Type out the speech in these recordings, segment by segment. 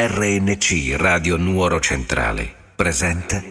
RNC Radio Nuoro Centrale presenta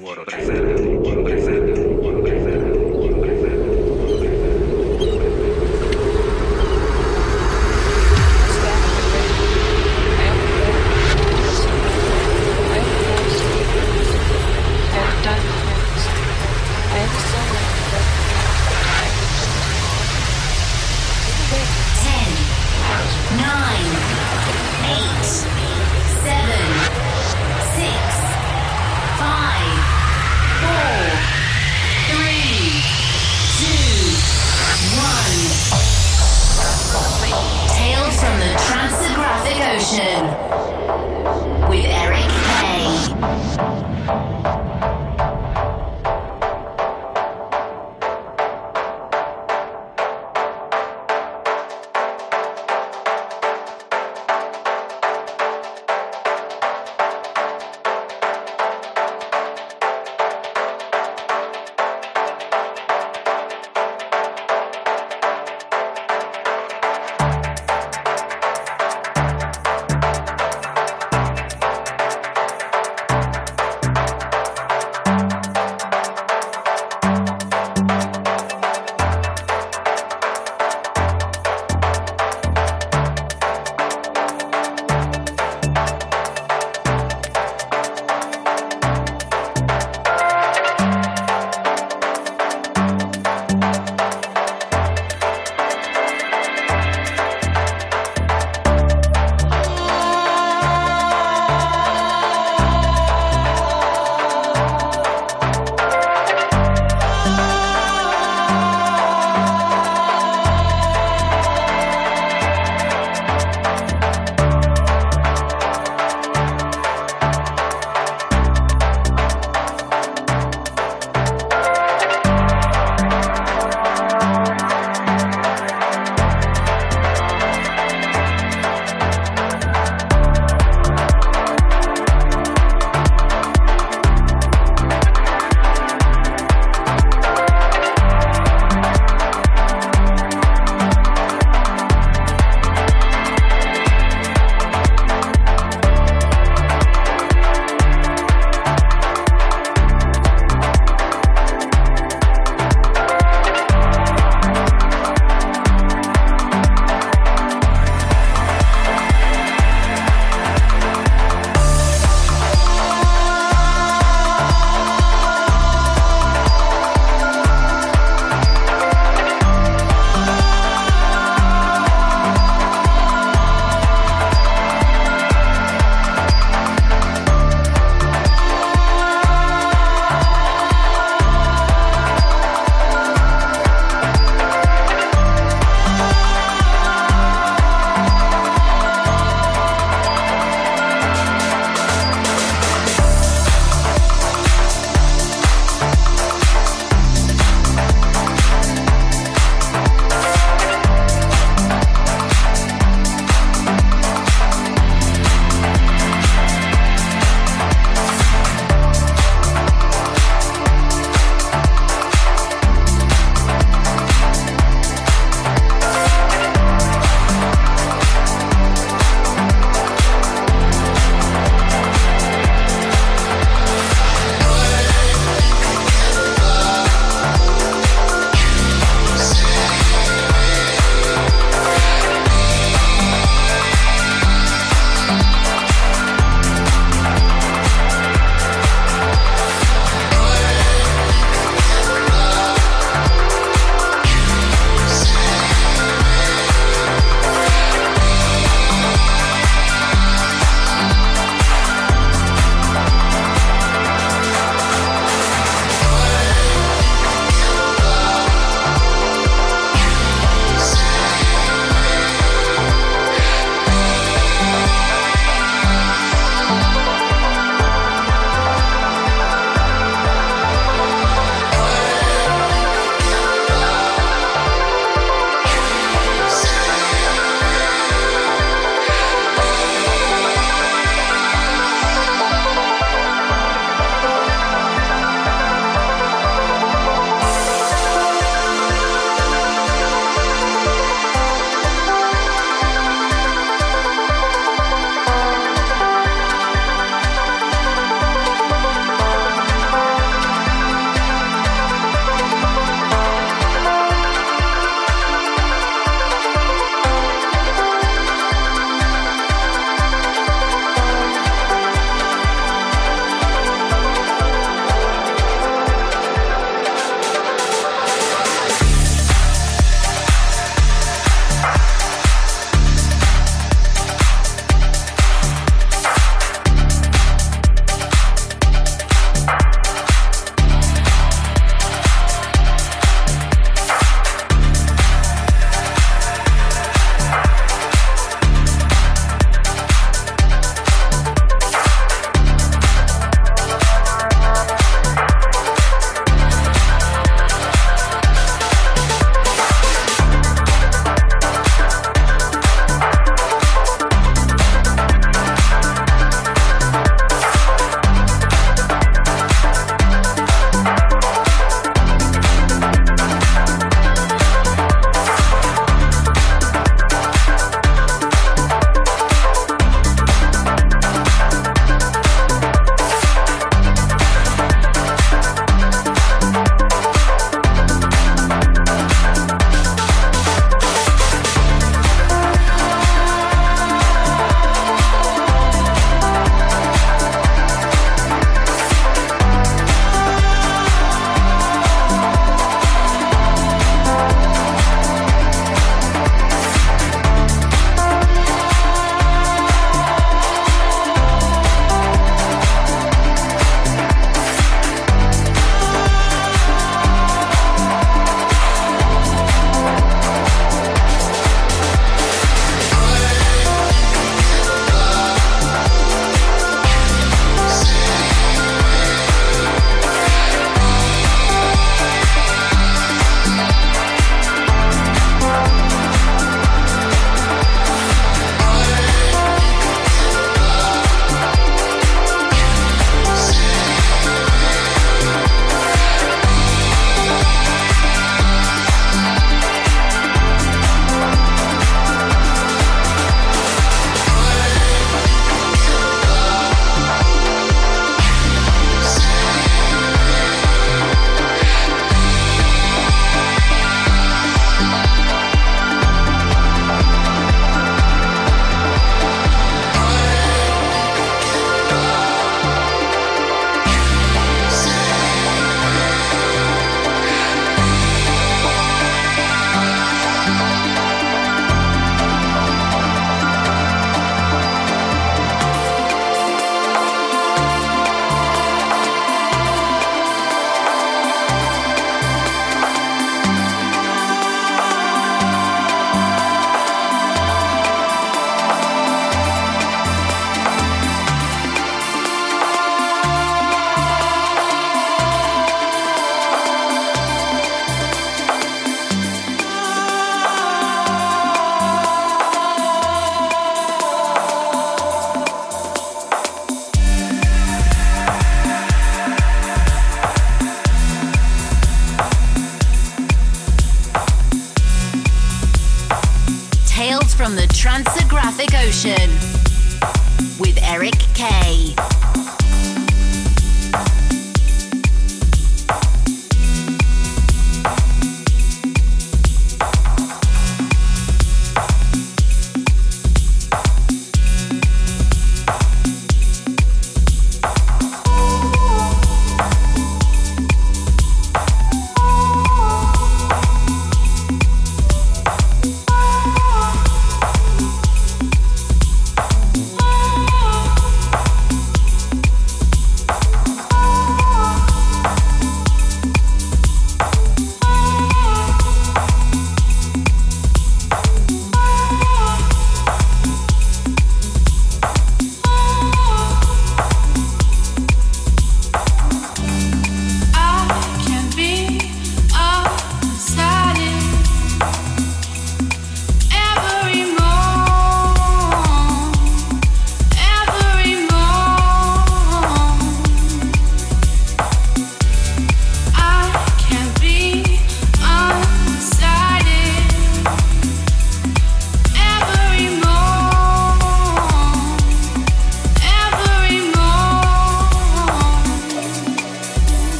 With Eric Kay.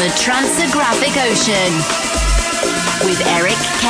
The Tranceographic Ocean with Eric K.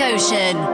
Ocean.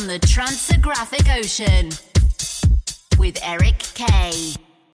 From the Tranceographic Ocean with Eric Kay.